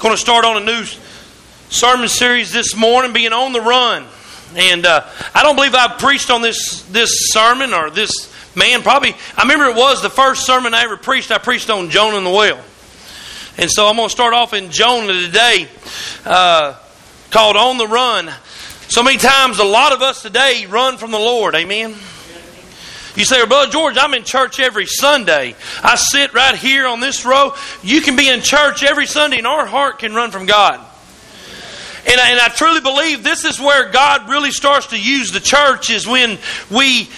going to start on a new sermon series this morning, being on the run. And uh, I don't believe I preached on this this sermon or this man. Probably, I remember it was the first sermon I ever preached. I preached on Jonah and the whale. And so I'm going to start off in Jonah today, uh, called "On the Run." So many times, a lot of us today run from the Lord. Amen. You say, well, Brother George, I'm in church every Sunday. I sit right here on this row. You can be in church every Sunday, and our heart can run from God. And I, and I truly believe this is where God really starts to use the church is when we,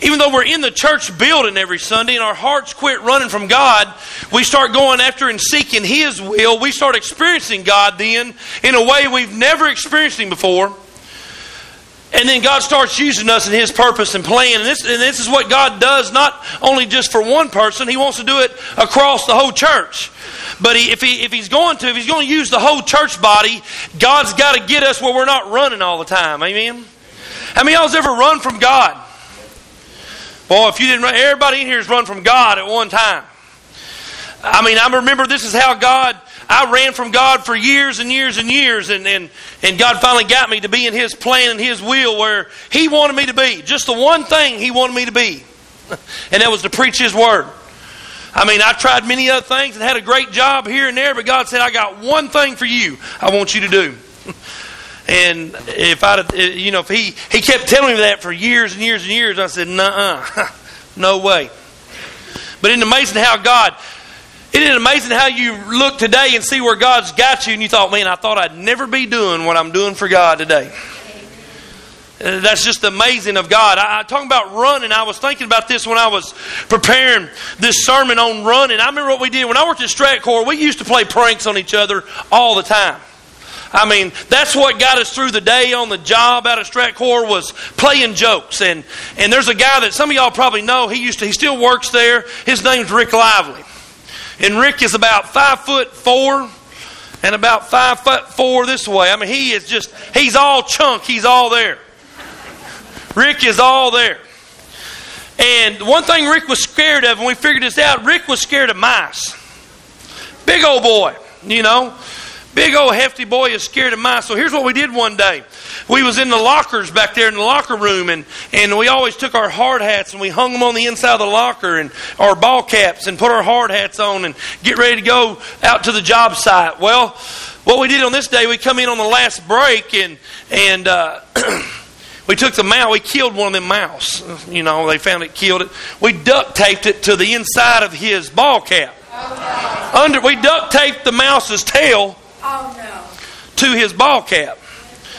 even though we're in the church building every Sunday and our hearts quit running from God, we start going after and seeking His will. We start experiencing God then in a way we've never experienced Him before. And then God starts using us in His purpose and plan. And this, and this is what God does, not only just for one person, He wants to do it across the whole church. But he, if, he, if He's going to, if He's going to use the whole church body, God's got to get us where we're not running all the time. Amen? How many of y'all's ever run from God? Well, if you didn't run, everybody in here has run from God at one time. I mean, I remember this is how God I ran from God for years and years and years, and, and, and God finally got me to be in His plan and His will where He wanted me to be. Just the one thing He wanted me to be, and that was to preach His Word. I mean, I tried many other things and had a great job here and there, but God said, I got one thing for you I want you to do. And if I, eh, you know, if he, he kept telling me that for years and years and years, I said, nah, no way. But it's amazing how God, isn't it amazing how you look today and see where God's got you and you thought, man, I thought I'd never be doing what I'm doing for God today. Uh, that's just amazing of God. I, I talking about running. I was thinking about this when I was preparing this sermon on running. I remember what we did when I worked at Stratcor. We used to play pranks on each other all the time. I mean, that's what got us through the day on the job out of Stratcor was playing jokes. And and there's a guy that some of y'all probably know. He used to. He still works there. His name's Rick Lively. And Rick is about five foot four and about five foot four this way. I mean, he is just, he's all chunk. He's all there. Rick is all there. And one thing Rick was scared of, and we figured this out, Rick was scared of mice. Big old boy, you know. Big old hefty boy is scared of mice. So here's what we did one day. We was in the lockers back there in the locker room, and, and we always took our hard hats and we hung them on the inside of the locker and our ball caps and put our hard hats on and get ready to go out to the job site. Well, what we did on this day, we come in on the last break and and uh, we took the mouse. We killed one of them mouse. You know, they found it, killed it. We duct taped it to the inside of his ball cap. Under we duct taped the mouse's tail Oh. To his ball cap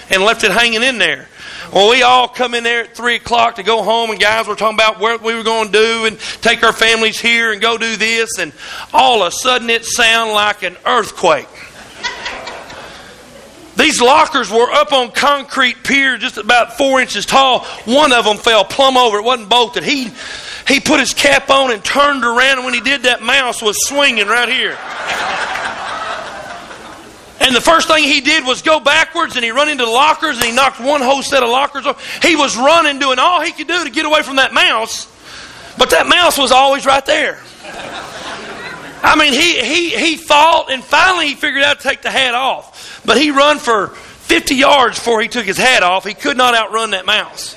and left it hanging in there. Well, we all come in there at 3 o'clock to go home, and guys were talking about what we were going to do and take our families here and go do this, and all of a sudden it sounded like an earthquake. These lockers were up on concrete pier just about four inches tall. One of them fell plumb over. It wasn't bolted. He, he put his cap on and turned around, and when he did, that mouse was swinging right here. And the first thing he did was go backwards and he run into the lockers and he knocked one whole set of lockers off. He was running, doing all he could do to get away from that mouse. But that mouse was always right there. I mean, he, he, he fought and finally he figured out to take the hat off. But he run for 50 yards before he took his hat off. He could not outrun that mouse.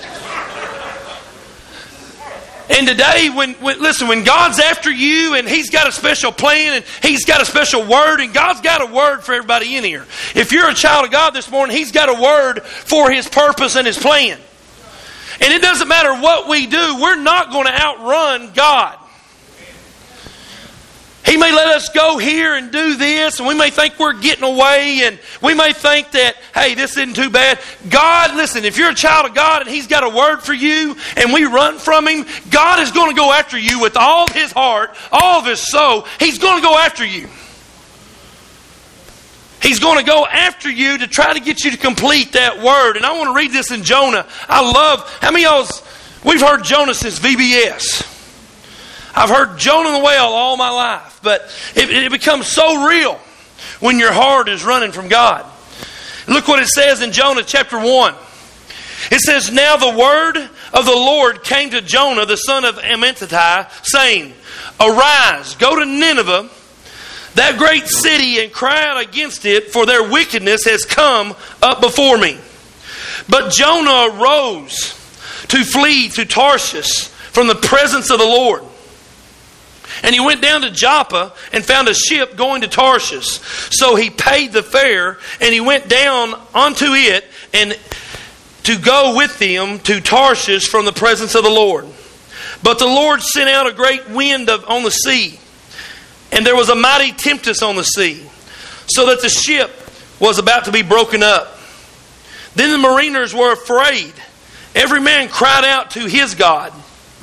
And today, when, when, listen, when God's after you and He's got a special plan and He's got a special word, and God's got a word for everybody in here. If you're a child of God this morning, He's got a word for His purpose and His plan. And it doesn't matter what we do, we're not going to outrun God. He may let us go here and do this, and we may think we're getting away, and we may think that, hey, this isn't too bad. God, listen, if you're a child of God and He's got a word for you, and we run from Him, God is going to go after you with all His heart, all of His soul. He's going to go after you. He's going to go after you to try to get you to complete that word. And I want to read this in Jonah. I love, how many of y'all's, we've heard Jonah since VBS. I've heard Jonah the whale all my life, but it, it becomes so real when your heart is running from God. Look what it says in Jonah chapter 1. It says, Now the word of the Lord came to Jonah, the son of Amittai, saying, Arise, go to Nineveh, that great city and cry out against it, for their wickedness has come up before me. But Jonah arose to flee to Tarshish from the presence of the Lord. And he went down to Joppa and found a ship going to Tarshish. So he paid the fare and he went down onto it and to go with them to Tarshish from the presence of the Lord. But the Lord sent out a great wind of, on the sea, and there was a mighty tempest on the sea, so that the ship was about to be broken up. Then the mariners were afraid. Every man cried out to his God.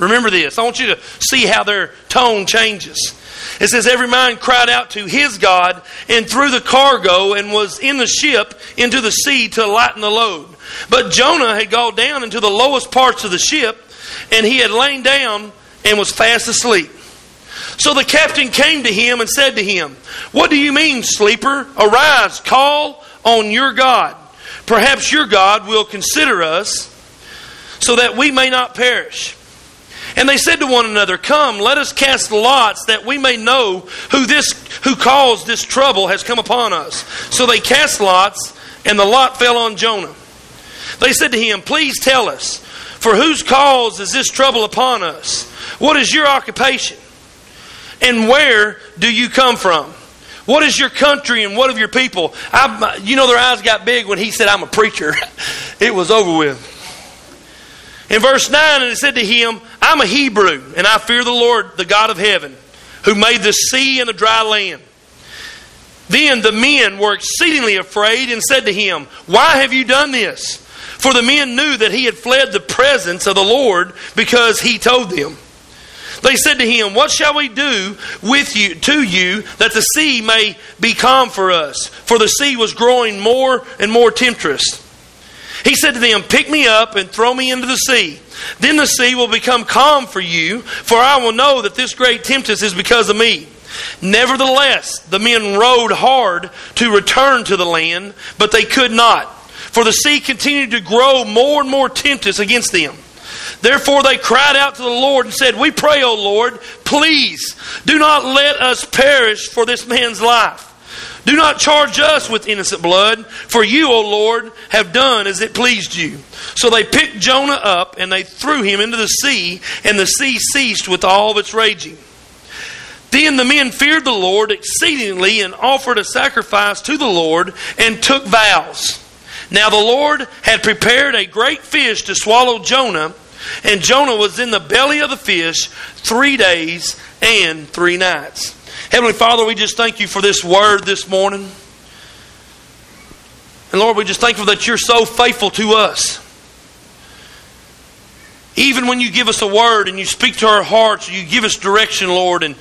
Remember this. I want you to see how their tone changes. It says, Every man cried out to his God and threw the cargo and was in the ship into the sea to lighten the load. But Jonah had gone down into the lowest parts of the ship, and he had lain down and was fast asleep. So the captain came to him and said to him, What do you mean, sleeper? Arise, call on your God. Perhaps your God will consider us so that we may not perish. And they said to one another, Come, let us cast lots that we may know who this who caused this trouble has come upon us. So they cast lots, and the lot fell on Jonah. They said to him, Please tell us, for whose cause is this trouble upon us? What is your occupation? And where do you come from? What is your country and what of your people? I, you know, their eyes got big when he said, I'm a preacher. it was over with. In verse 9, and it said to him, I'm a Hebrew, and I fear the Lord, the God of heaven, who made the sea and the dry land. Then the men were exceedingly afraid and said to him, Why have you done this? For the men knew that he had fled the presence of the Lord because he told them. They said to him, What shall we do with you to you that the sea may be calm for us? For the sea was growing more and more tempestuous. He said to them, Pick me up and throw me into the sea. Then the sea will become calm for you, for I will know that this great tempest is because of me. Nevertheless, the men rowed hard to return to the land, but they could not, for the sea continued to grow more and more tempestuous against them. Therefore they cried out to the Lord and said, We pray, O Lord, please do not let us perish for this man's life. Do not charge us with innocent blood, for you, O Lord, have done as it pleased you. So they picked Jonah up and they threw him into the sea, and the sea ceased with all its raging. Then the men feared the Lord exceedingly and offered a sacrifice to the Lord and took vows. Now the Lord had prepared a great fish to swallow Jonah and Jonah was in the belly of the fish three days and three nights. Heavenly Father, we just thank you for this word this morning. And Lord, we just thankful that you're so faithful to us. Even when you give us a word and you speak to our hearts, you give us direction, Lord, and,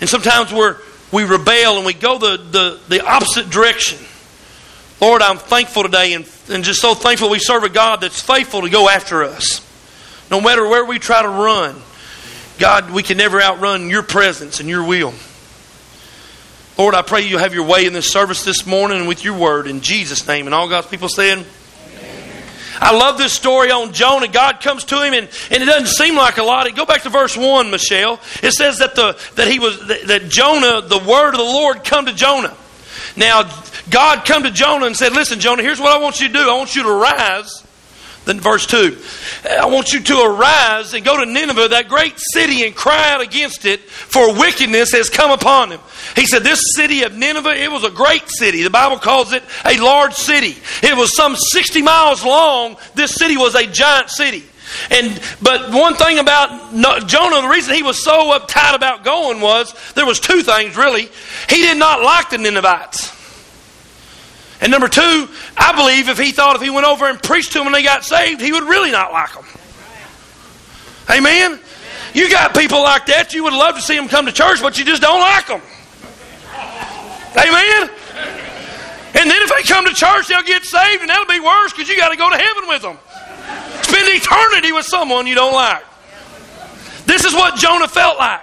and sometimes we're, we rebel and we go the, the, the opposite direction. Lord, I'm thankful today and, and just so thankful we serve a God that's faithful to go after us. No matter where we try to run, God, we can never outrun your presence and your will. Lord, I pray you have your way in this service this morning and with your word in Jesus' name. And all God's people saying, I love this story on Jonah. God comes to him, and, and it doesn't seem like a lot. Go back to verse one, Michelle. It says that the that he was that, Jonah, the word of the Lord, come to Jonah. Now, God come to Jonah and said, "Listen, Jonah. Here's what I want you to do. I want you to rise then verse 2. I want you to arise and go to Nineveh, that great city, and cry out against it, for wickedness has come upon them. He said, This city of Nineveh, it was a great city. The Bible calls it a large city. It was some 60 miles long. This city was a giant city. And but one thing about Jonah, the reason he was so uptight about going was there was two things really. He did not like the Ninevites. And number two, I believe if he thought if he went over and preached to them and they got saved, he would really not like them. Amen? You got people like that, you would love to see them come to church, but you just don't like them. Amen? And then if they come to church, they'll get saved, and that'll be worse because you got to go to heaven with them. Spend eternity with someone you don't like. This is what Jonah felt like.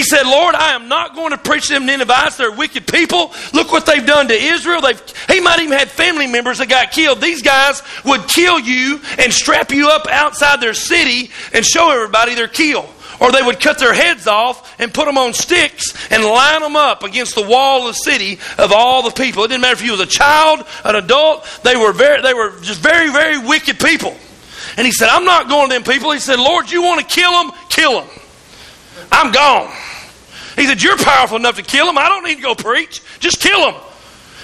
He said, Lord, I am not going to preach them Ninevites. They're wicked people. Look what they've done to Israel. They've, he might even had family members that got killed. These guys would kill you and strap you up outside their city and show everybody their kill. or they would cut their heads off and put them on sticks and line them up against the wall of the city of all the people. It didn't matter if you was a child, an adult, they were very they were just very, very wicked people. And he said, I'm not going to them people. He said, Lord, you want to kill them? Kill them. I'm gone. He said, You're powerful enough to kill him. I don't need to go preach. Just kill them.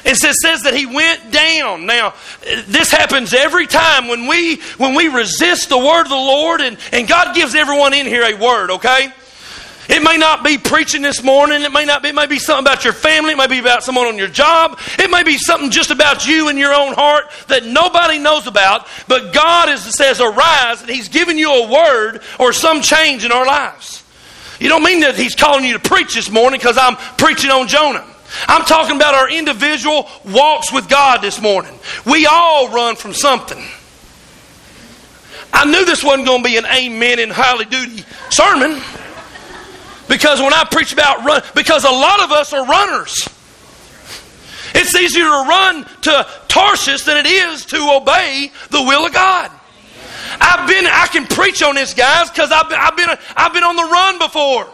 It says, says that he went down. Now, this happens every time when we when we resist the word of the Lord, and, and God gives everyone in here a word, okay? It may not be preaching this morning. It may not be, it may be something about your family. It may be about someone on your job. It may be something just about you and your own heart that nobody knows about. But God is, says, arise, and He's given you a word or some change in our lives. You don't mean that He's calling you to preach this morning because I'm preaching on Jonah. I'm talking about our individual walks with God this morning. We all run from something. I knew this wasn't going to be an amen and highly duty sermon because when I preach about run, because a lot of us are runners. It's easier to run to Tarshish than it is to obey the will of God. I've been, I can preach on this, guys, because I've been, I've, been, I've been on the run before.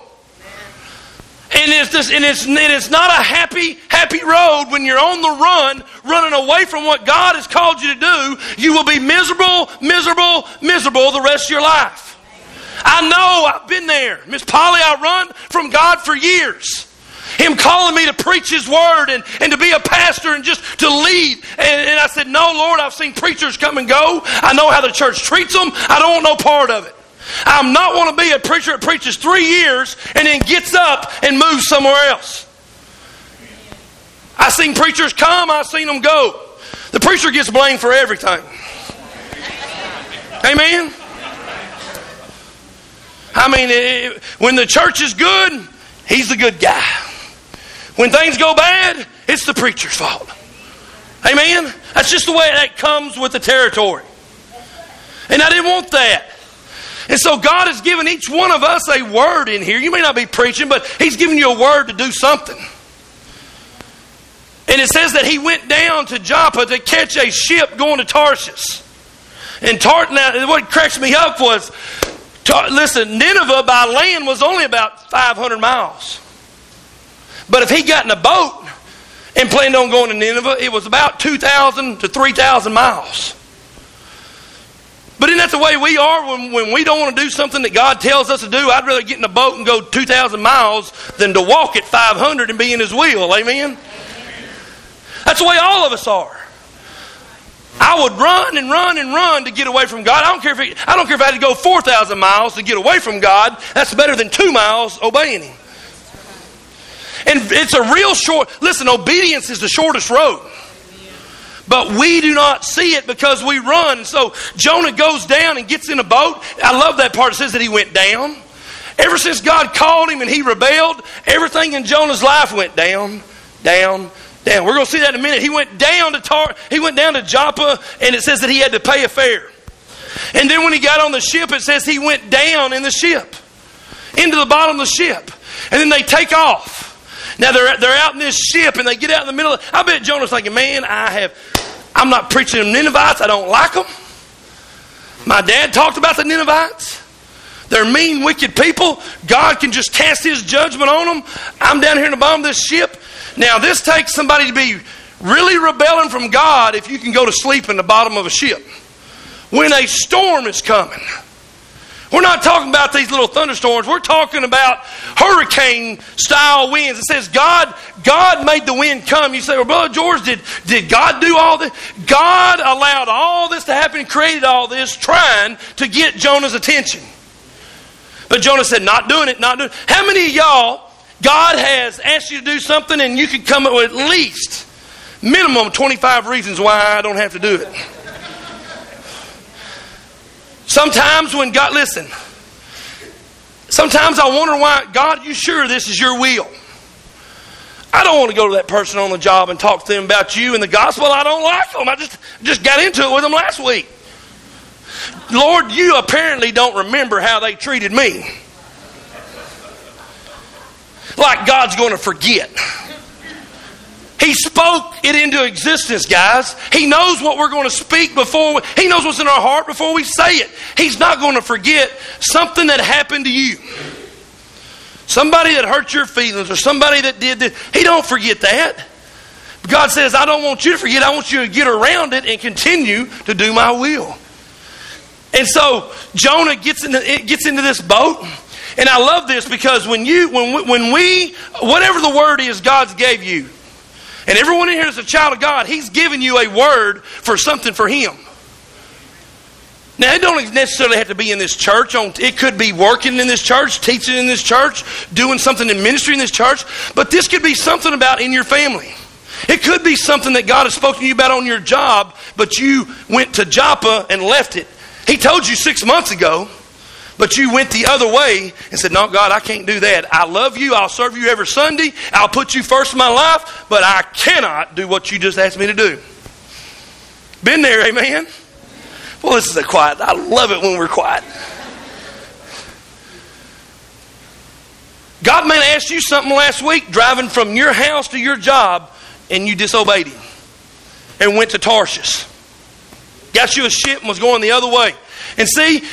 And it's, this, and it's, and it's not a happy, happy road when you're on the run, running away from what God has called you to do. You will be miserable, miserable, miserable the rest of your life. I know, I've been there. Miss Polly, I run from God for years. Him calling me to preach His Word and, and to be a pastor and just to lead. And, and I said, No, Lord, I've seen preachers come and go. I know how the church treats them. I don't want no part of it. I'm not want to be a preacher that preaches three years and then gets up and moves somewhere else. I've seen preachers come, I've seen them go. The preacher gets blamed for everything. Amen? I mean, it, when the church is good, he's the good guy. When things go bad, it's the preacher's fault. Amen? That's just the way that comes with the territory. And I didn't want that. And so God has given each one of us a word in here. You may not be preaching, but He's given you a word to do something. And it says that he went down to Joppa to catch a ship going to Tarshish. And Tart now what cracks me up was listen, Nineveh by land was only about 500 miles. But if he got in a boat and planned on going to Nineveh, it was about 2,000 to 3,000 miles. But isn't that the way we are when, when we don't want to do something that God tells us to do? I'd rather get in a boat and go 2,000 miles than to walk at 500 and be in His will. Amen? That's the way all of us are. I would run and run and run to get away from God. I don't care if I don't care if I had to go 4,000 miles to get away from God. That's better than two miles obeying Him. And it's a real short, listen, obedience is the shortest road. But we do not see it because we run. So Jonah goes down and gets in a boat. I love that part. It says that he went down. Ever since God called him and he rebelled, everything in Jonah's life went down, down, down. We're going to see that in a minute. He went down to Tar- he went down to Joppa, and it says that he had to pay a fare. And then when he got on the ship, it says he went down in the ship, into the bottom of the ship, and then they take off. Now they're they're out in this ship, and they get out in the middle. Of, I bet Jonah's thinking, "Man, I have, I'm not preaching them Ninevites. I don't like them. My dad talked about the Ninevites." They're mean, wicked people. God can just cast His judgment on them. I'm down here in the bottom of this ship. Now, this takes somebody to be really rebelling from God if you can go to sleep in the bottom of a ship. When a storm is coming, we're not talking about these little thunderstorms. We're talking about hurricane style winds. It says God, God made the wind come. You say, well, Brother George, did, did God do all this? God allowed all this to happen, created all this, trying to get Jonah's attention. But Jonah said, not doing it, not doing it. How many of y'all God has asked you to do something and you can come up with at least minimum 25 reasons why I don't have to do it. Sometimes when God, listen, sometimes I wonder why, God, you sure this is your will? I don't want to go to that person on the job and talk to them about you and the gospel. I don't like them. I just, just got into it with them last week. Lord, you apparently don't remember how they treated me like God's going to forget. He spoke it into existence, guys. He knows what we're going to speak before, we, He knows what's in our heart before we say it. He's not going to forget something that happened to you. somebody that hurt your feelings or somebody that did this, he don't forget that. God says, I don't want you to forget. I want you to get around it and continue to do my will. And so Jonah gets into, gets into this boat. And I love this because when you when when we whatever the word is God's gave you, and everyone in here is a child of God, He's given you a word for something for Him. Now, it don't necessarily have to be in this church. It could be working in this church, teaching in this church, doing something in ministry in this church. But this could be something about in your family. It could be something that God has spoken to you about on your job, but you went to Joppa and left it. He told you six months ago, but you went the other way and said, No, God, I can't do that. I love you. I'll serve you every Sunday. I'll put you first in my life, but I cannot do what you just asked me to do. Been there, amen? Well, this is a quiet. I love it when we're quiet. God may have asked you something last week driving from your house to your job, and you disobeyed Him and went to Tarshish. Got you a ship and was going the other way. And see,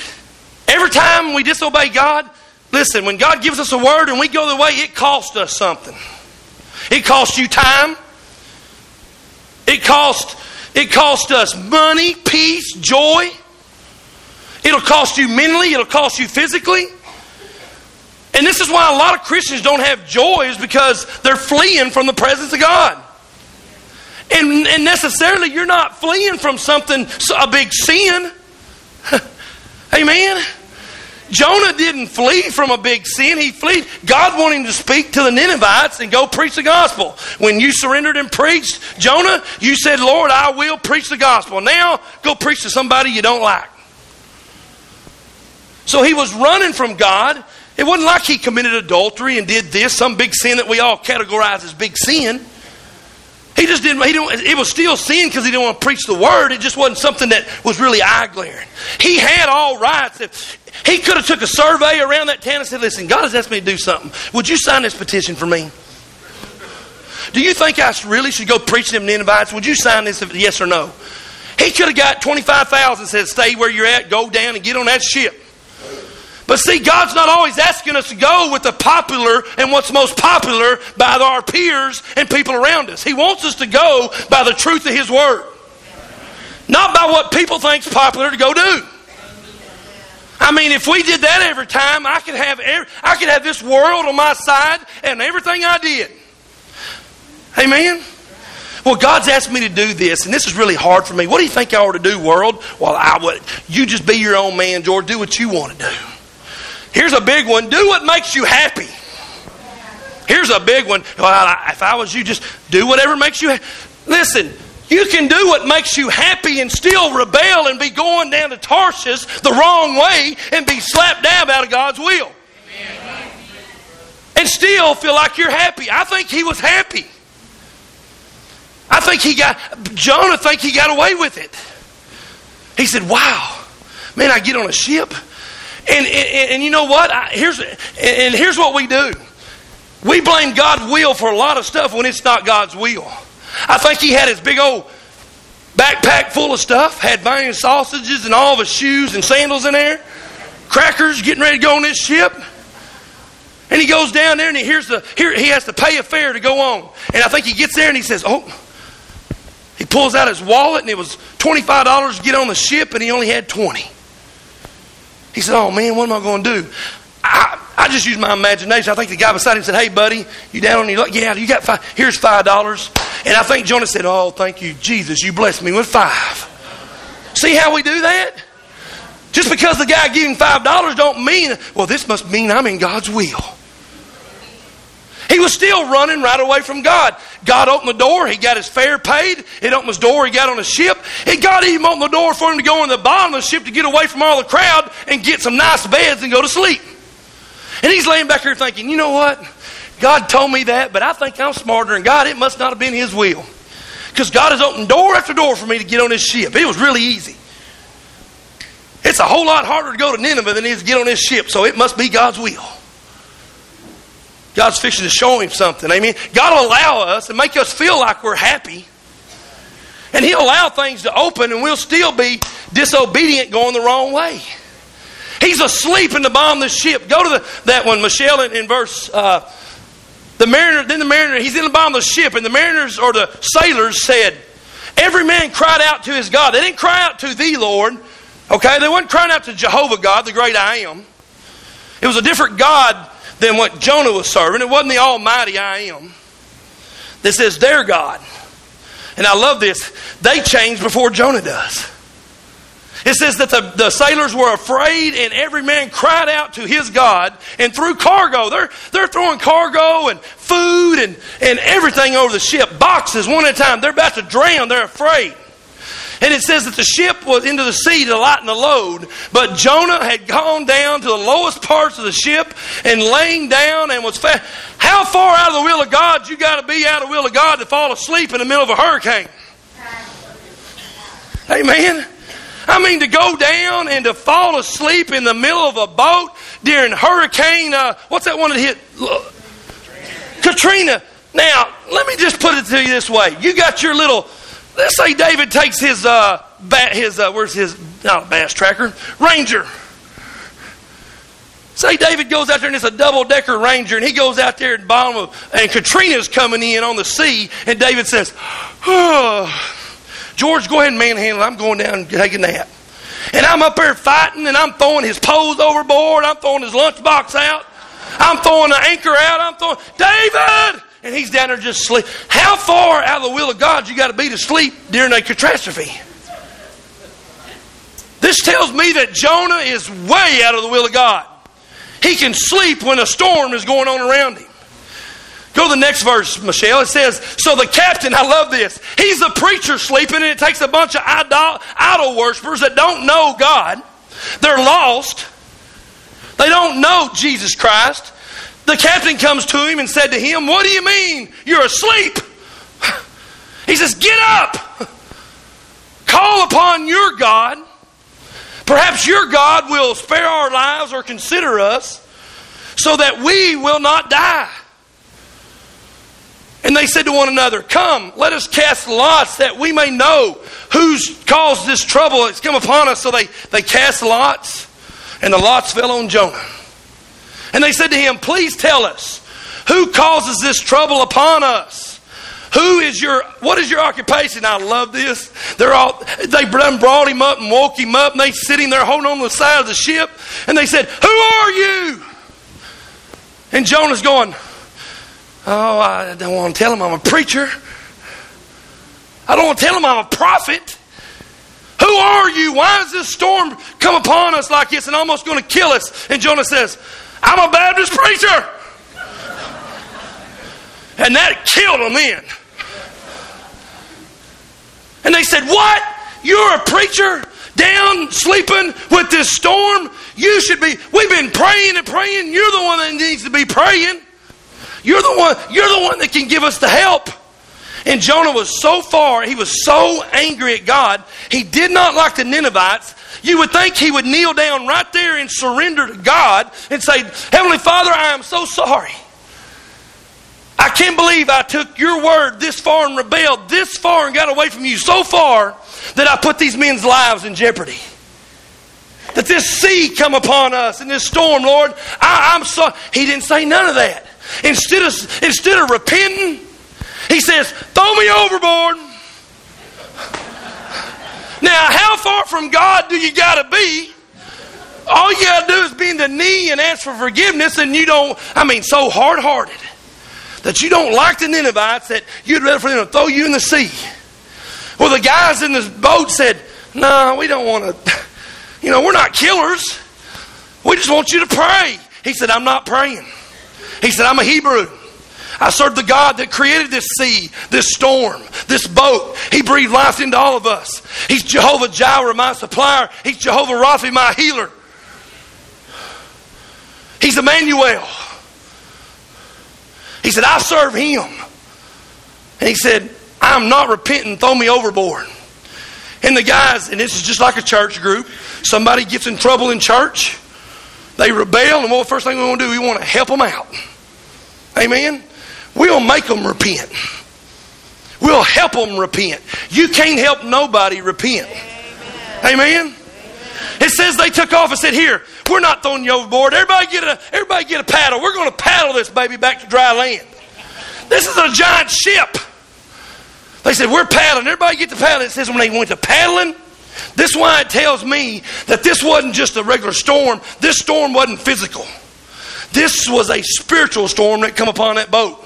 every time we disobey God, listen, when God gives us a word and we go the way, it costs us something. It costs you time. It costs it costs us money, peace, joy. It'll cost you mentally, it'll cost you physically. And this is why a lot of Christians don't have joy, is because they're fleeing from the presence of God. And, and necessarily, you're not fleeing from something, a big sin. Amen. Jonah didn't flee from a big sin. He fled. God wanted him to speak to the Ninevites and go preach the gospel. When you surrendered and preached, Jonah, you said, Lord, I will preach the gospel. Now, go preach to somebody you don't like. So he was running from God. It wasn't like he committed adultery and did this, some big sin that we all categorize as big sin. He just didn't, he didn't it was still sin because he didn't want to preach the word. It just wasn't something that was really eye glaring. He had all rights. He could have took a survey around that town and said, listen, God has asked me to do something. Would you sign this petition for me? Do you think I really should go preach them Ninevites? Would you sign this if yes or no? He could have got 25,000 and said, stay where you're at, go down and get on that ship. But see, God's not always asking us to go with the popular and what's most popular by our peers and people around us. He wants us to go by the truth of His Word, not by what people think's popular to go do. I mean, if we did that every time, I could have every, I could have this world on my side and everything I did. Amen. Well, God's asked me to do this, and this is really hard for me. What do you think I ought to do, world? Well, I would. You just be your own man, George. Do what you want to do. Here's a big one. Do what makes you happy. Here's a big one. Well, if I was you, just do whatever makes you happy. Listen, you can do what makes you happy and still rebel and be going down to Tarshish the wrong way and be slapped down out of God's will. And still feel like you're happy. I think he was happy. I think he got, Jonah think he got away with it. He said, wow, man, I get on a ship. And, and, and you know what? I, here's, and here's what we do. We blame God's will for a lot of stuff when it's not God's will. I think he had his big old backpack full of stuff, had buying sausages and all of his shoes and sandals in there, crackers, getting ready to go on this ship. And he goes down there and he hears the here he has to pay a fare to go on. And I think he gets there and he says, Oh, he pulls out his wallet and it was $25 to get on the ship and he only had 20. He said, Oh man, what am I going to do? I, I just used my imagination. I think the guy beside him said, Hey, buddy, you down on your luck? Yeah, you got five. Here's $5. And I think Jonah said, Oh, thank you, Jesus. You blessed me with five. See how we do that? Just because the guy giving $5 don't mean, well, this must mean I'm in God's will. He was still running right away from God. God opened the door. He got his fare paid. It opened his door. He got on a ship. And God even opened the door for him to go in the bottom of the ship to get away from all the crowd and get some nice beds and go to sleep. And he's laying back here thinking, you know what? God told me that, but I think I'm smarter than God. It must not have been his will. Because God has opened door after door for me to get on this ship. It was really easy. It's a whole lot harder to go to Nineveh than it is to get on this ship, so it must be God's will. God's fixing to show him something. Amen. God will allow us and make us feel like we're happy. And He'll allow things to open and we'll still be disobedient going the wrong way. He's asleep in the bottom of the ship. Go to the, that one, Michelle, in, in verse. Uh, the mariner, then the mariner, he's in the bottom of the ship, and the mariners or the sailors said, Every man cried out to his God. They didn't cry out to thee, Lord. Okay? They weren't crying out to Jehovah God, the great I am. It was a different God than what Jonah was serving. It wasn't the Almighty I am. This is their God. And I love this. They change before Jonah does. It says that the, the sailors were afraid and every man cried out to his God and threw cargo. They're, they're throwing cargo and food and, and everything over the ship, boxes one at a time. They're about to drown. They're afraid. And it says that the ship was into the sea to lighten the load, but Jonah had gone down to the lowest parts of the ship and laying down and was fast. How far out of the will of God you got to be out of the will of God to fall asleep in the middle of a hurricane? Amen. I mean, to go down and to fall asleep in the middle of a boat during hurricane, uh, what's that one that hit? Katrina. Now, let me just put it to you this way. You got your little, let's say David takes his, uh, bat, his uh, where's his, not bass tracker, Ranger. Say David goes out there and it's a double decker Ranger, and he goes out there at bottom of, and Katrina's coming in on the sea, and David says, oh, George, go ahead and manhandle. I'm going down and take a nap. And I'm up there fighting, and I'm throwing his poles overboard. I'm throwing his lunchbox out. I'm throwing the anchor out. I'm throwing David, and he's down there just sleep. How far out of the will of God you got to be to sleep during a catastrophe? This tells me that Jonah is way out of the will of God. He can sleep when a storm is going on around him. Go to the next verse, Michelle. It says, So the captain, I love this. He's a preacher sleeping, and it takes a bunch of idol, idol worshippers that don't know God. They're lost. They don't know Jesus Christ. The captain comes to him and said to him, What do you mean? You're asleep. He says, Get up. Call upon your God. Perhaps your God will spare our lives or consider us so that we will not die. And they said to one another, Come, let us cast lots that we may know who's caused this trouble that's come upon us. So they, they cast lots, and the lots fell on Jonah. And they said to him, Please tell us, who causes this trouble upon us? Who is your what is your occupation? I love this. They're all they brought him up and woke him up, and they sitting there holding on the side of the ship, and they said, Who are you? And Jonah's going, Oh, I don't want to tell him I'm a preacher. I don't want to tell him I'm a prophet. Who are you? Why has this storm come upon us like this and almost going to kill us? And Jonah says, I'm a Baptist preacher. And that killed them in. And they said, What? You're a preacher down sleeping with this storm? You should be. We've been praying and praying. You're the one that needs to be praying. You're the one, you're the one that can give us the help. And Jonah was so far, he was so angry at God, he did not like the Ninevites. You would think he would kneel down right there and surrender to God and say, Heavenly Father, I am so sorry. I can't believe I took your word this far and rebelled this far and got away from you so far that I put these men's lives in jeopardy. That this sea come upon us and this storm, Lord, I, am sorry. He didn't say none of that. Instead of, instead of repenting, he says, throw me overboard. Now, how far from God do you got to be? All you got to do is bend the knee and ask for forgiveness, and you don't, I mean, so hard hearted that you don't like the Ninevites that you'd rather for them to throw you in the sea. Well, the guys in the boat said, No, we don't want to, you know, we're not killers. We just want you to pray. He said, I'm not praying. He said, I'm a Hebrew. I serve the God that created this sea, this storm, this boat. He breathed life into all of us. He's Jehovah Jireh, my supplier. He's Jehovah Rapha, my healer. He's Emmanuel. He said, I serve him. And he said, I'm not repenting, throw me overboard. And the guys, and this is just like a church group, somebody gets in trouble in church, they rebel, and what the first thing we want to do, we want to help them out. Amen? We'll make them repent. We'll help them repent. You can't help nobody repent. Amen? Amen? It says they took off and said, Here, we're not throwing you overboard. Everybody get a, everybody get a paddle. We're going to paddle this baby back to dry land. This is a giant ship. They said, We're paddling. Everybody get the paddle. It says when they went to paddling, this why it tells me that this wasn't just a regular storm. This storm wasn't physical. This was a spiritual storm that come upon that boat.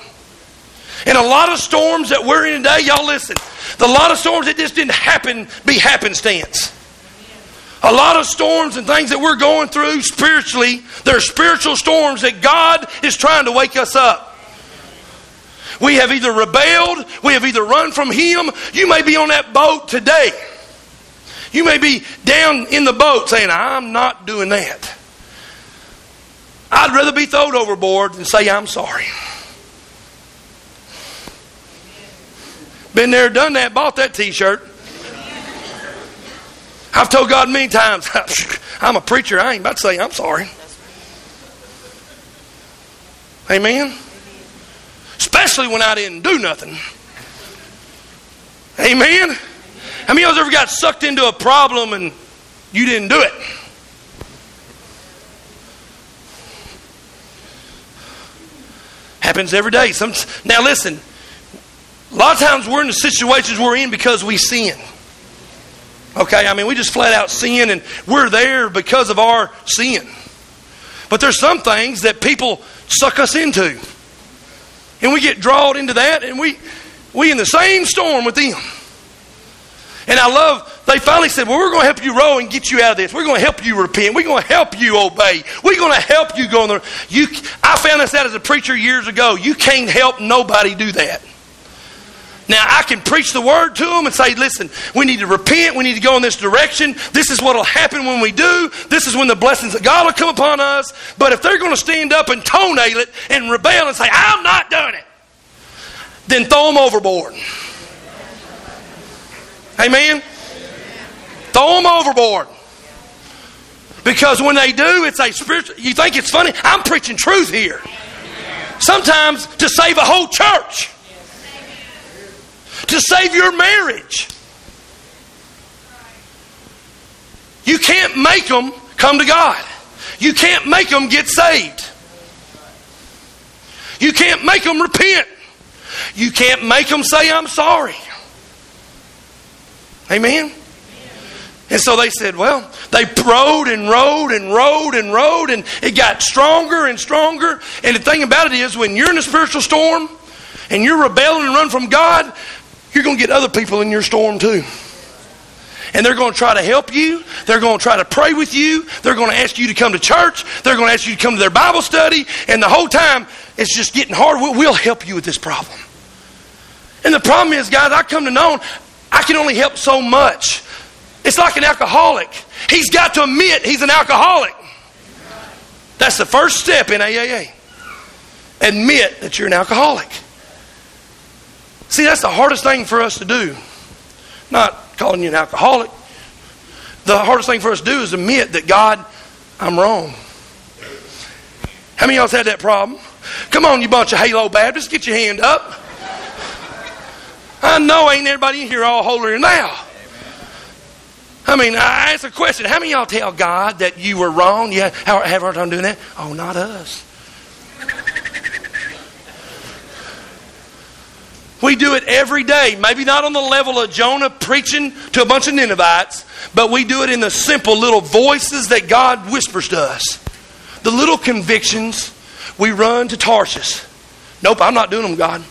And a lot of storms that we're in today, y'all listen. The lot of storms that just didn't happen be happenstance. A lot of storms and things that we're going through spiritually, they're spiritual storms that God is trying to wake us up. We have either rebelled, we have either run from Him. You may be on that boat today. You may be down in the boat saying, I'm not doing that. I'd rather be thrown overboard than say, I'm sorry. Been there, done that, bought that t shirt. I've told God many times, I'm a preacher. I ain't about to say I'm sorry. Amen. Especially when I didn't do nothing. Amen. How many of us ever got sucked into a problem and you didn't do it? Happens every day. Some, now listen, a lot of times we're in the situations we're in because we sin. Okay, I mean, we just flat out sin and we're there because of our sin. But there's some things that people suck us into. And we get drawn into that and we we in the same storm with them. And I love, they finally said, Well, we're going to help you row and get you out of this. We're going to help you repent. We're going to help you obey. We're going to help you go on the. You, I found this out as a preacher years ago. You can't help nobody do that. Now, I can preach the word to them and say, listen, we need to repent. We need to go in this direction. This is what will happen when we do. This is when the blessings of God will come upon us. But if they're going to stand up and toenail it and rebel and say, I'm not doing it, then throw them overboard. Amen? Throw them overboard. Because when they do, it's a spiritual. You think it's funny? I'm preaching truth here. Sometimes to save a whole church to save your marriage. You can't make them come to God. You can't make them get saved. You can't make them repent. You can't make them say, I'm sorry. Amen? And so they said, well, they rode and rode and rode and rode, and it got stronger and stronger. And the thing about it is, when you're in a spiritual storm and you're rebelling and run from God, you're going to get other people in your storm too. And they're going to try to help you. They're going to try to pray with you. They're going to ask you to come to church. They're going to ask you to come to their Bible study. And the whole time, it's just getting hard. We'll help you with this problem. And the problem is, guys, I come to know I can only help so much. It's like an alcoholic. He's got to admit he's an alcoholic. That's the first step in AAA. Admit that you're an alcoholic. See, that's the hardest thing for us to do. Not calling you an alcoholic. The hardest thing for us to do is admit that God, I'm wrong. How many of y'all had that problem? Come on, you bunch of Halo Baptists, get your hand up. I know ain't everybody in here all holier now. I mean, I ask a question. How many y'all tell God that you were wrong? You have, have a hard time doing that? Oh, not us. We do it every day. Maybe not on the level of Jonah preaching to a bunch of Ninevites, but we do it in the simple little voices that God whispers to us. The little convictions we run to Tarshish. Nope, I'm not doing them, God.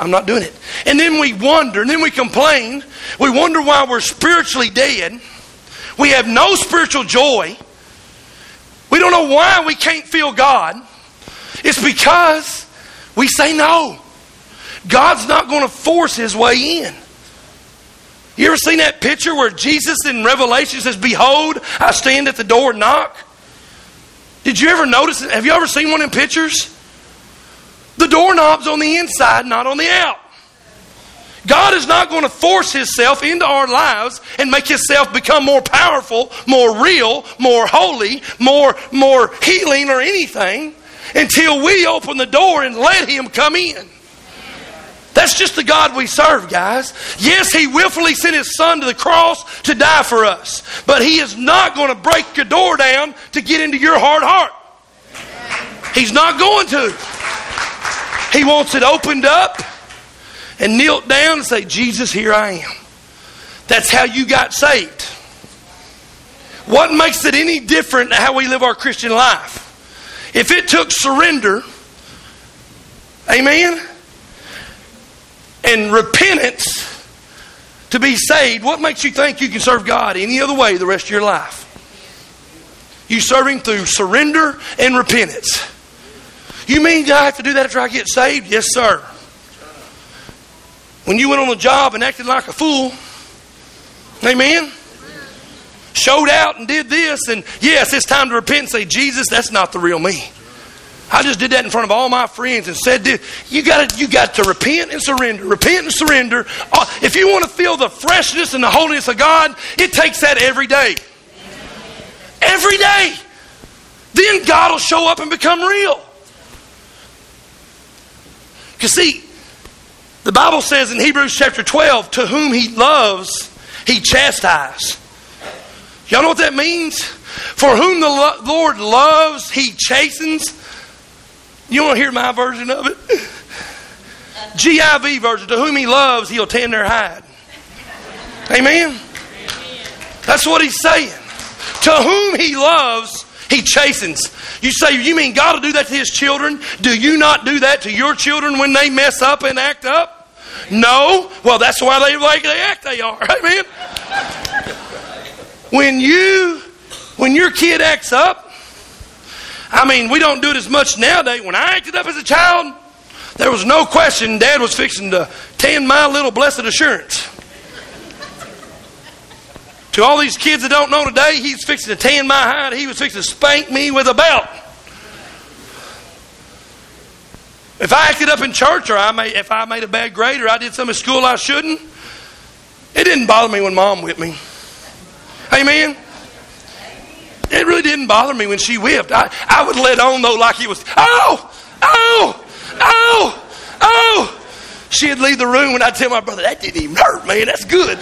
I'm not doing it. And then we wonder, and then we complain. We wonder why we're spiritually dead. We have no spiritual joy. We don't know why we can't feel God. It's because we say no. God's not going to force his way in. You ever seen that picture where Jesus in Revelation says, Behold, I stand at the door and knock? Did you ever notice it? Have you ever seen one in pictures? The doorknob's on the inside, not on the out. God is not going to force Himself into our lives and make Himself become more powerful, more real, more holy, more, more healing or anything until we open the door and let Him come in. That's just the God we serve, guys. Yes, He willfully sent His Son to the cross to die for us, but He is not going to break your door down to get into your hard heart. He's not going to. He wants it opened up and knelt down and say, Jesus, here I am. That's how you got saved. What makes it any different how we live our Christian life? If it took surrender, amen, and repentance to be saved, what makes you think you can serve God any other way the rest of your life? You serve Him through surrender and repentance. You mean I have to do that after I get saved? Yes, sir. When you went on a job and acted like a fool, amen, showed out and did this, and yes, it's time to repent and say, Jesus, that's not the real me. I just did that in front of all my friends and said, "You got you got to repent and surrender, repent and surrender." Uh, if you want to feel the freshness and the holiness of God, it takes that every day. Every day, then God will show up and become real. Because see, the Bible says in Hebrews chapter 12, to whom he loves, he chastises. Y'all know what that means? For whom the Lord loves, he chastens. You want to hear my version of it? GIV version. To whom he loves, he'll tend their hide. Amen? That's what he's saying. To whom he loves, he chastens. You say, you mean God will do that to his children? Do you not do that to your children when they mess up and act up? No. Well, that's why they like they act they are. Amen. When you when your kid acts up, I mean, we don't do it as much nowadays. When I acted up as a child, there was no question Dad was fixing to tan my little blessed assurance. To all these kids that don't know today, he's fixing to tan my hide. He was fixing to spank me with a belt. If I acted up in church or I made, if I made a bad grade or I did something at school I shouldn't, it didn't bother me when mom whipped me. Amen? It really didn't bother me when she whipped. I, I would let on though like it was, oh, oh, oh, oh. She'd leave the room and I'd tell my brother, that didn't even hurt, man. That's good.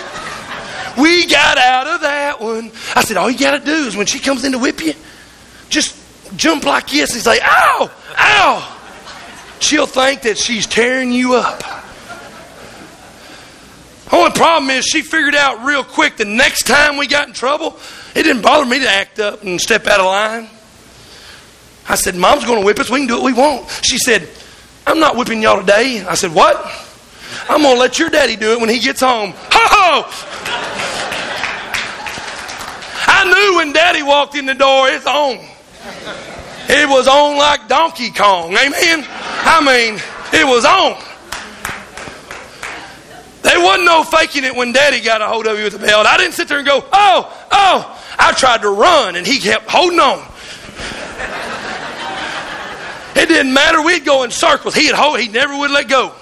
We got out of that one. I said, all you got to do is when she comes in to whip you, just jump like this and say, ow, ow. She'll think that she's tearing you up. Only problem is she figured out real quick the next time we got in trouble, it didn't bother me to act up and step out of line. I said, Mom's going to whip us. We can do what we want. She said, I'm not whipping y'all today. I said, What? I'm going to let your daddy do it when he gets home. Ho ho! I knew when daddy walked in the door, it's on. It was on like Donkey Kong. Amen? I mean, it was on. There wasn't no faking it when daddy got a hold of you with the belt. I didn't sit there and go, oh, oh. I tried to run and he kept holding on. It didn't matter. We'd go in circles. He'd hold, he never would let go.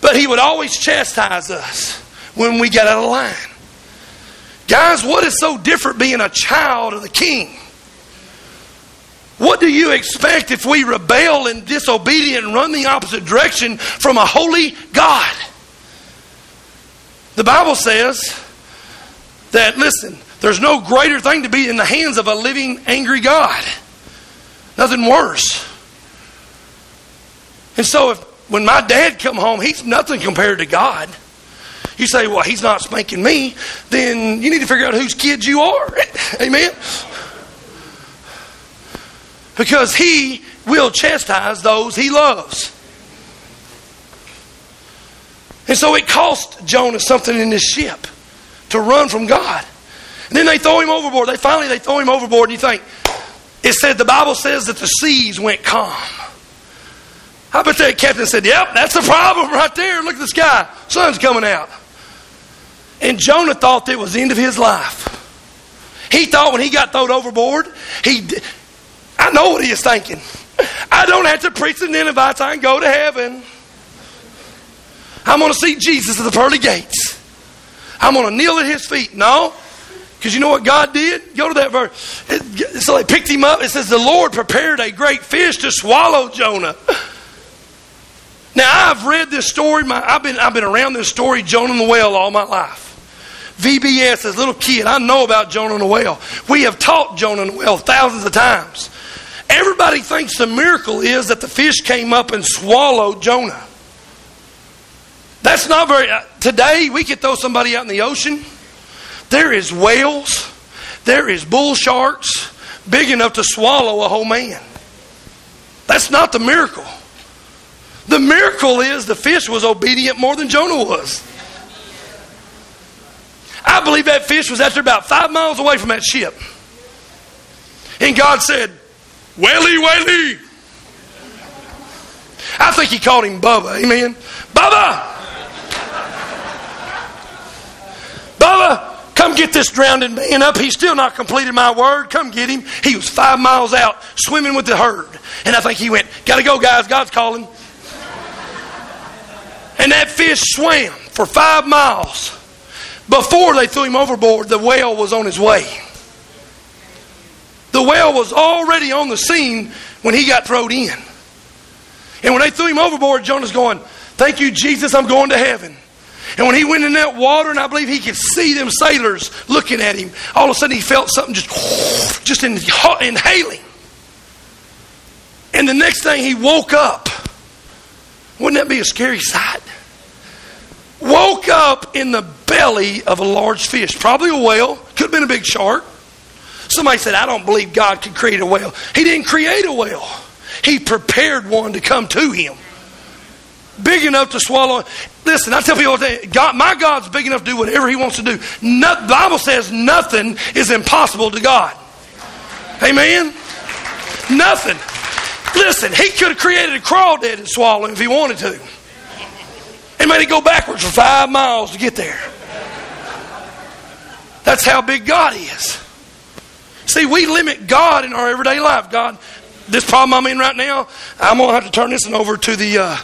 But he would always chastise us when we got out of line. Guys, what is so different being a child of the king? What do you expect if we rebel and disobedient and run the opposite direction from a holy God? The Bible says that, listen, there's no greater thing to be in the hands of a living, angry God. Nothing worse. And so if when my dad come home, he's nothing compared to God you say, well, he's not spanking me, then you need to figure out whose kids you are. Amen? Because he will chastise those he loves. And so it cost Jonah something in his ship to run from God. And then they throw him overboard. They finally they throw him overboard, and you think, it said the Bible says that the seas went calm. I bet that captain said, Yep, that's the problem right there. Look at the sky. Sun's coming out. And Jonah thought it was the end of his life. He thought when he got thrown overboard, he. I know what he is thinking. I don't have to preach the Ninevites. I can go to heaven. I'm going to see Jesus at the pearly gates. I'm going to kneel at his feet. No, because you know what God did? Go to that verse. So they picked him up. It says, The Lord prepared a great fish to swallow Jonah. Now, I've read this story. My, I've, been, I've been around this story, Jonah and the whale, all my life. VBS, as a little kid, I know about Jonah and the whale. We have taught Jonah and the whale thousands of times. Everybody thinks the miracle is that the fish came up and swallowed Jonah. That's not very. Uh, today, we could throw somebody out in the ocean. There is whales, there is bull sharks big enough to swallow a whole man. That's not the miracle. The miracle is the fish was obedient more than Jonah was. I believe that fish was after about five miles away from that ship. And God said, Whaley, Whaley. I think he called him Bubba. Amen. Bubba! Bubba, come get this drowning man up. He's still not completed my word. Come get him. He was five miles out swimming with the herd. And I think he went, Gotta go, guys. God's calling. And that fish swam for five miles. Before they threw him overboard, the whale was on his way. The whale was already on the scene when he got thrown in. And when they threw him overboard, Jonah's going, Thank you, Jesus, I'm going to heaven. And when he went in that water, and I believe he could see them sailors looking at him, all of a sudden he felt something just, just inhaling. And the next thing he woke up. Wouldn't that be a scary sight? Woke up in the belly of a large fish, probably a whale, could have been a big shark. Somebody said, I don't believe God could create a whale. He didn't create a whale, He prepared one to come to Him. Big enough to swallow. Listen, I tell people all time, God, my God's big enough to do whatever He wants to do. No, the Bible says nothing is impossible to God. Amen? Nothing. Listen, He could have created a crawdad and swallow him if He wanted to. And made it go backwards for five miles to get there. That's how big God is. See, we limit God in our everyday life. God, this problem I'm in right now, I'm going to have to turn this one over to the uh,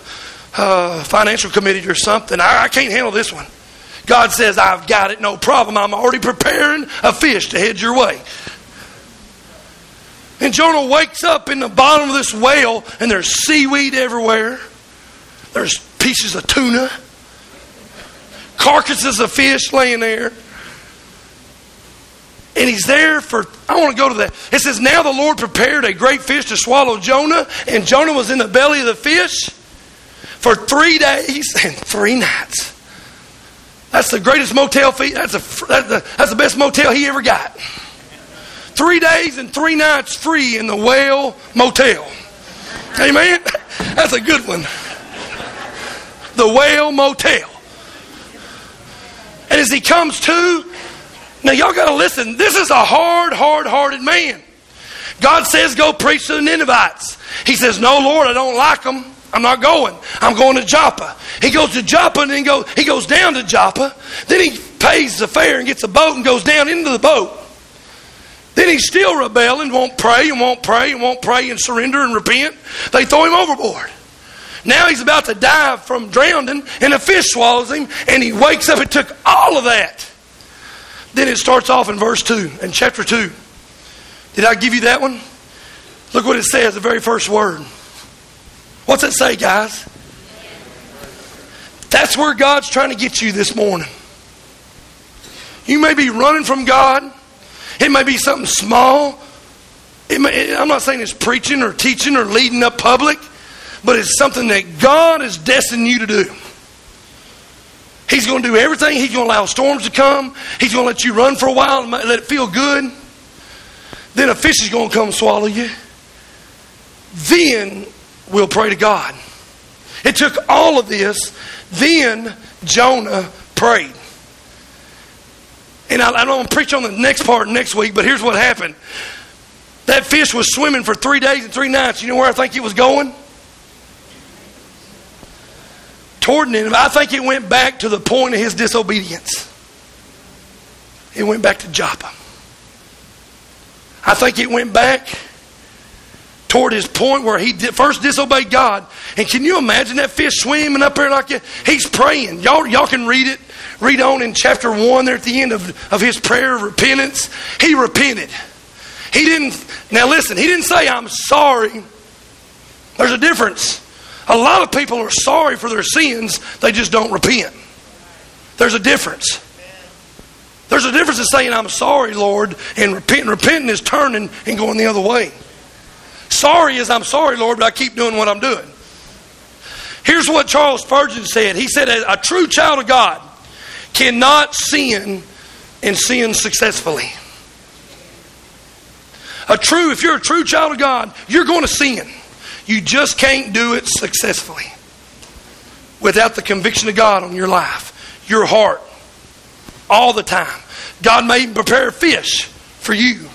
uh, financial committee or something. I, I can't handle this one. God says, I've got it, no problem. I'm already preparing a fish to head your way. And Jonah wakes up in the bottom of this whale, and there's seaweed everywhere. There's pieces of tuna, carcasses of fish laying there. And he's there for, I want to go to that. It says, Now the Lord prepared a great fish to swallow Jonah, and Jonah was in the belly of the fish for three days and three nights. That's the greatest motel fee. That's, a, that's, the, that's the best motel he ever got. Three days and three nights free in the whale motel. Amen? That's a good one. The whale motel. And as he comes to, now, y'all got to listen. This is a hard, hard hearted man. God says, Go preach to the Ninevites. He says, No, Lord, I don't like them. I'm not going. I'm going to Joppa. He goes to Joppa and then go, he goes down to Joppa. Then he pays the fare and gets a boat and goes down into the boat. Then he's still rebelling, won't pray and won't pray and won't pray and surrender and repent. They throw him overboard. Now he's about to die from drowning, and a fish swallows him, and he wakes up. It took all of that then it starts off in verse 2, in chapter 2. Did I give you that one? Look what it says, the very first word. What's it say, guys? That's where God's trying to get you this morning. You may be running from God. It may be something small. May, I'm not saying it's preaching or teaching or leading up public, but it's something that God has destined you to do. He's going to do everything. He's going to allow storms to come. He's going to let you run for a while and let it feel good. Then a fish is going to come swallow you. Then we'll pray to God. It took all of this. Then Jonah prayed. And I, I don't preach on the next part next week, but here's what happened. That fish was swimming for three days and three nights. You know where I think it was going? toward Nineveh, I think it went back to the point of his disobedience. It went back to Joppa. I think it went back toward his point where he first disobeyed God. And can you imagine that fish swimming up there like that? He's praying. Y'all, y'all can read it. Read on in chapter 1 there at the end of, of his prayer of repentance. He repented. He didn't, now listen, he didn't say, I'm sorry. There's a difference. A lot of people are sorry for their sins, they just don't repent. There's a difference. There's a difference in saying, I'm sorry, Lord, and repenting. Repenting is turning and going the other way. Sorry is, I'm sorry, Lord, but I keep doing what I'm doing. Here's what Charles Spurgeon said He said, A true child of God cannot sin and sin successfully. A true, if you're a true child of God, you're going to sin. You just can't do it successfully without the conviction of God on your life, your heart, all the time. God may prepare fish for you.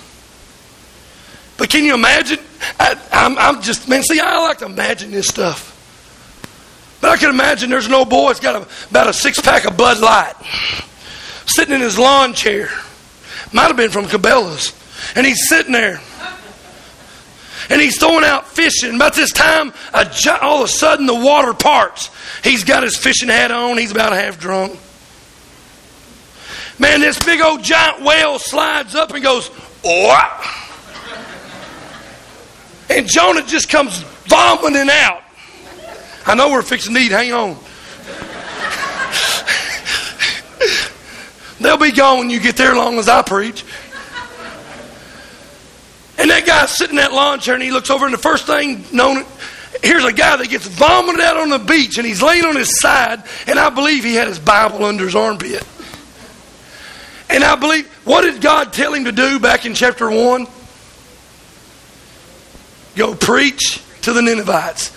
But can you imagine? I, am just, man, see, I like to imagine this stuff. But I can imagine there's an old boy that's got a, about a six pack of Bud Light sitting in his lawn chair. Might have been from Cabela's. And he's sitting there. And he's throwing out fishing. About this time, a, all of a sudden the water parts. He's got his fishing hat on. He's about half drunk. Man, this big old giant whale slides up and goes, oh. And Jonah just comes vomiting out. I know we're fixing to eat. Hang on. They'll be gone when you get there, as long as I preach. And that guy's sitting in that lawn chair and he looks over, and the first thing known, here's a guy that gets vomited out on the beach and he's laying on his side, and I believe he had his Bible under his armpit. And I believe, what did God tell him to do back in chapter 1? Go preach to the Ninevites.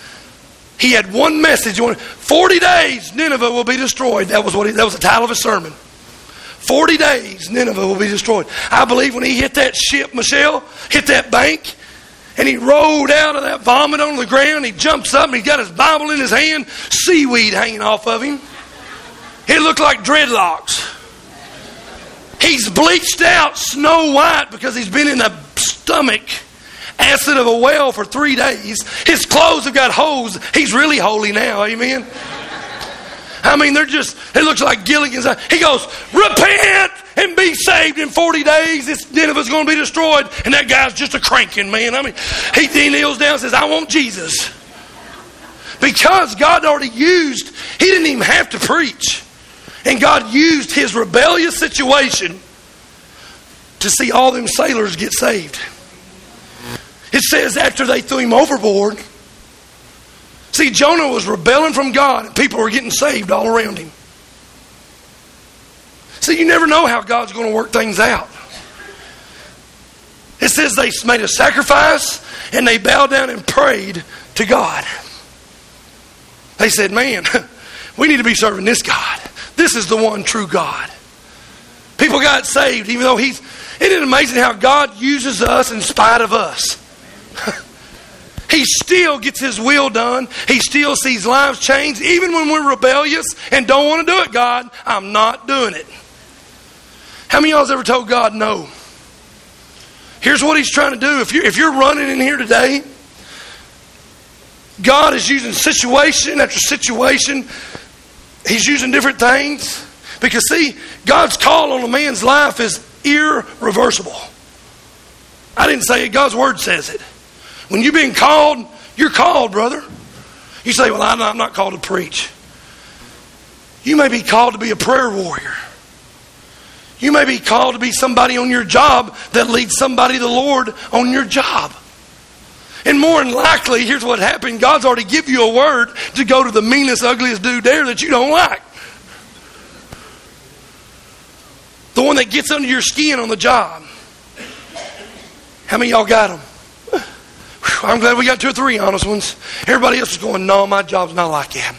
He had one message. 40 days, Nineveh will be destroyed. That was, what he, that was the title of his sermon. 40 days, Nineveh will be destroyed. I believe when he hit that ship, Michelle, hit that bank, and he rolled out of that vomit on the ground, he jumps up and he got his Bible in his hand, seaweed hanging off of him. He looked like dreadlocks. He's bleached out snow white because he's been in the stomach acid of a well for three days. His clothes have got holes. He's really holy now. Amen. I mean, they're just, it looks like Gilligan's. He goes, repent and be saved in 40 days. This Nineveh's going to be destroyed. And that guy's just a cranking, man. I mean, he, he kneels down and says, I want Jesus. Because God already used, he didn't even have to preach. And God used his rebellious situation to see all them sailors get saved. It says after they threw him overboard, See, Jonah was rebelling from God, and people were getting saved all around him. See, you never know how God's going to work things out. It says they made a sacrifice and they bowed down and prayed to God. They said, Man, we need to be serving this God. This is the one true God. People got saved, even though He's. Isn't it amazing how God uses us in spite of us? He still gets his will done. He still sees lives change. Even when we're rebellious and don't want to do it, God, I'm not doing it. How many of y'all's ever told God no? Here's what he's trying to do. If you're, if you're running in here today, God is using situation after situation. He's using different things. Because, see, God's call on a man's life is irreversible. I didn't say it, God's word says it. When you've been called, you're called, brother. You say, Well, I'm not called to preach. You may be called to be a prayer warrior. You may be called to be somebody on your job that leads somebody to the Lord on your job. And more than likely, here's what happened God's already give you a word to go to the meanest, ugliest dude there that you don't like. The one that gets under your skin on the job. How many y'all got them? I'm glad we got two or three honest ones. Everybody else is going, no, my job's not like that.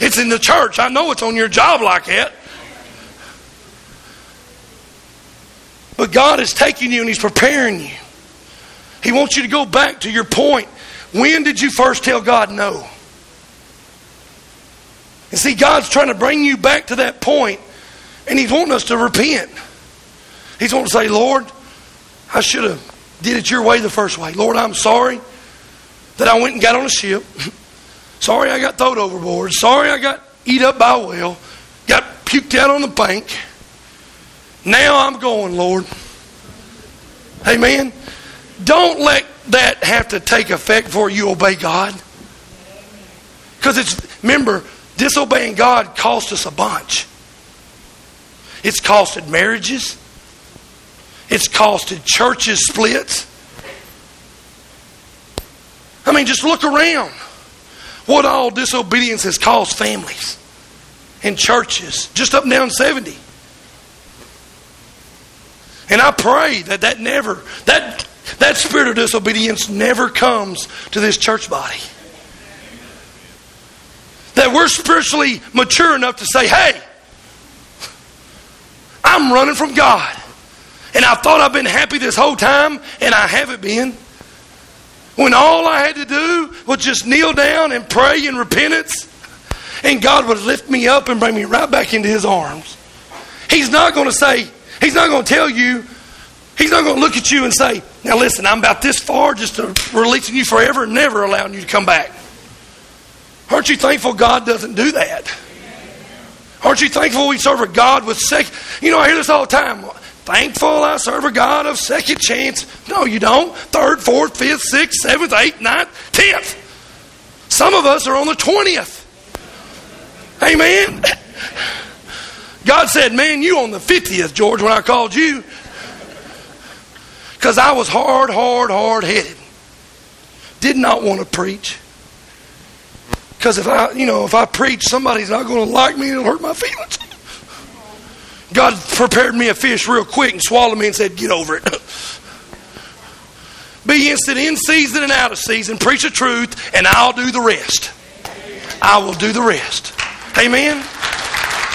It's in the church. I know it's on your job like that. But God is taking you and He's preparing you. He wants you to go back to your point. When did you first tell God no? And see, God's trying to bring you back to that point, and He's wanting us to repent. He's wanting to say, Lord, I should have did it your way the first way. Lord, I'm sorry that I went and got on a ship. sorry I got thrown overboard. Sorry I got eat up by a whale. Got puked out on the bank. Now I'm going, Lord. Amen. Don't let that have to take effect before you obey God? Because it's, remember, disobeying God cost us a bunch. It's costed marriages. It's costed churches splits. I mean, just look around. What all disobedience has cost families and churches, just up and down 70. And I pray that that never, that, that spirit of disobedience never comes to this church body. That we're spiritually mature enough to say, hey, I'm running from God. And I thought I've been happy this whole time, and I haven't been. When all I had to do was just kneel down and pray in repentance, and God would lift me up and bring me right back into His arms. He's not going to say, He's not going to tell you, He's not going to look at you and say, Now listen, I'm about this far just to releasing you forever and never allowing you to come back. Aren't you thankful God doesn't do that? Aren't you thankful we serve a God with second? You know, I hear this all the time. Thankful I serve a God of second chance. No, you don't. Third, fourth, fifth, sixth, seventh, eighth, ninth, tenth. Some of us are on the twentieth. Amen. God said, Man, you on the 50th, George, when I called you. Because I was hard, hard, hard headed. Did not want to preach. Because if I, you know, if I preach, somebody's not going to like me and it'll hurt my feelings. God prepared me a fish real quick and swallowed me and said, Get over it. Be instant in season and out of season. Preach the truth, and I'll do the rest. I will do the rest. Amen.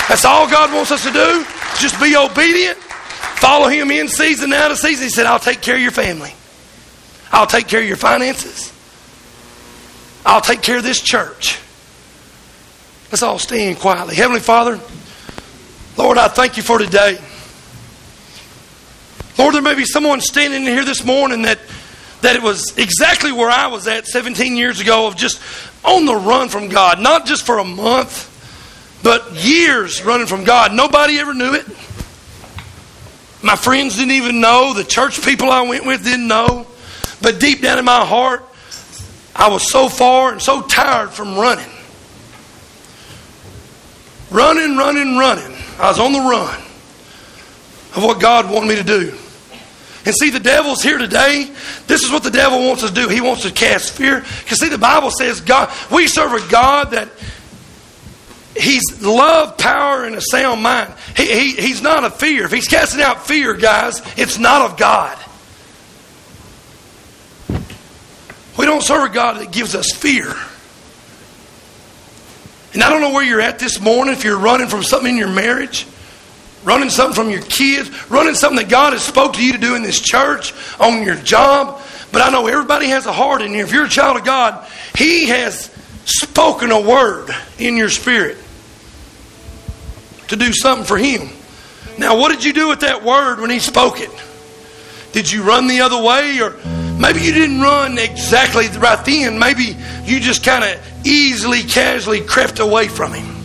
That's all God wants us to do. Just be obedient. Follow Him in season, and out of season. He said, I'll take care of your family. I'll take care of your finances. I'll take care of this church. Let's all stand quietly. Heavenly Father, Lord, I thank you for today. Lord, there may be someone standing here this morning that, that it was exactly where I was at 17 years ago of just on the run from God, not just for a month, but years running from God. Nobody ever knew it. My friends didn't even know. The church people I went with didn't know. But deep down in my heart, I was so far and so tired from running. Running, running, running. I was on the run of what God wanted me to do. And see, the devil's here today. This is what the devil wants us to do. He wants to cast fear. Because see, the Bible says God, we serve a God that He's love, power, and a sound mind. He, he, he's not a fear. If he's casting out fear, guys, it's not of God. We don't serve a God that gives us fear. And I don't know where you're at this morning, if you're running from something in your marriage, running something from your kids, running something that God has spoke to you to do in this church, on your job. But I know everybody has a heart in here. If you're a child of God, He has spoken a word in your spirit to do something for Him. Now, what did you do with that word when He spoke it? Did you run the other way? Or maybe you didn't run exactly right then. Maybe you just kind of easily, casually crept away from Him.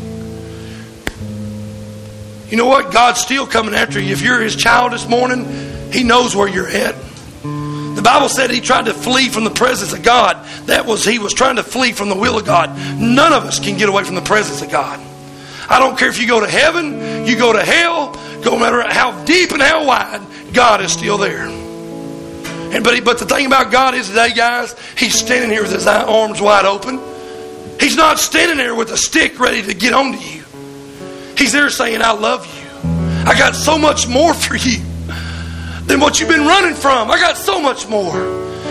You know what? God's still coming after you. If you're His child this morning, He knows where you're at. The Bible said He tried to flee from the presence of God. That was, He was trying to flee from the will of God. None of us can get away from the presence of God. I don't care if you go to heaven, you go to hell, no matter how deep and how wide, God is still there. And but, he, but the thing about God is today, guys, He's standing here with His arms wide open. He's not standing there with a stick ready to get onto you. He's there saying, I love you. I got so much more for you than what you've been running from. I got so much more.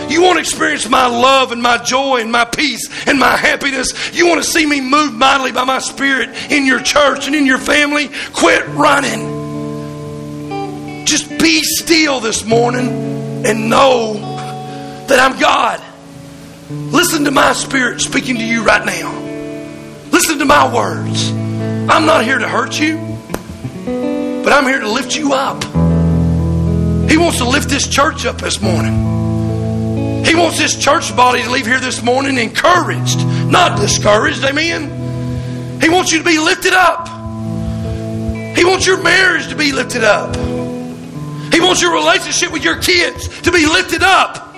You want to experience my love and my joy and my peace and my happiness. You want to see me moved mightily by my spirit in your church and in your family. Quit running. Just be still this morning and know that I'm God. Listen to my spirit speaking to you right now. Listen to my words. I'm not here to hurt you, but I'm here to lift you up. He wants to lift this church up this morning. He wants this church body to leave here this morning encouraged, not discouraged. Amen. He wants you to be lifted up. He wants your marriage to be lifted up. He wants your relationship with your kids to be lifted up.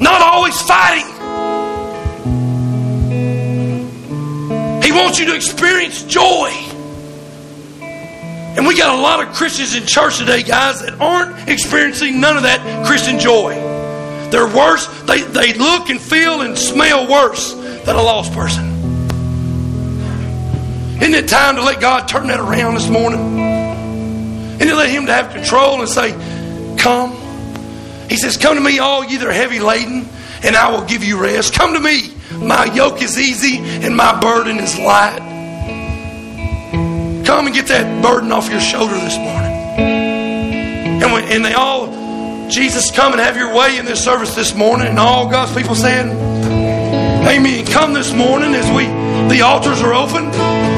not always fighting. He wants you to experience joy. And we got a lot of Christians in church today, guys, that aren't experiencing none of that Christian joy. They're worse. They, they look and feel and smell worse than a lost person. Isn't it time to let God turn that around this morning? And to let Him to have control and say, Come. He says, Come to me, all ye that are heavy laden, and I will give you rest. Come to me. My yoke is easy and my burden is light. Come and get that burden off your shoulder this morning. And, when, and they all, Jesus, come and have your way in this service this morning. And all God's people saying, Amen. Come this morning as we the altars are open.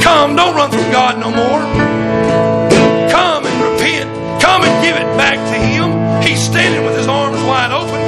Come, don't run from God no more. Come and give it back to Him. He's standing with His arms wide open.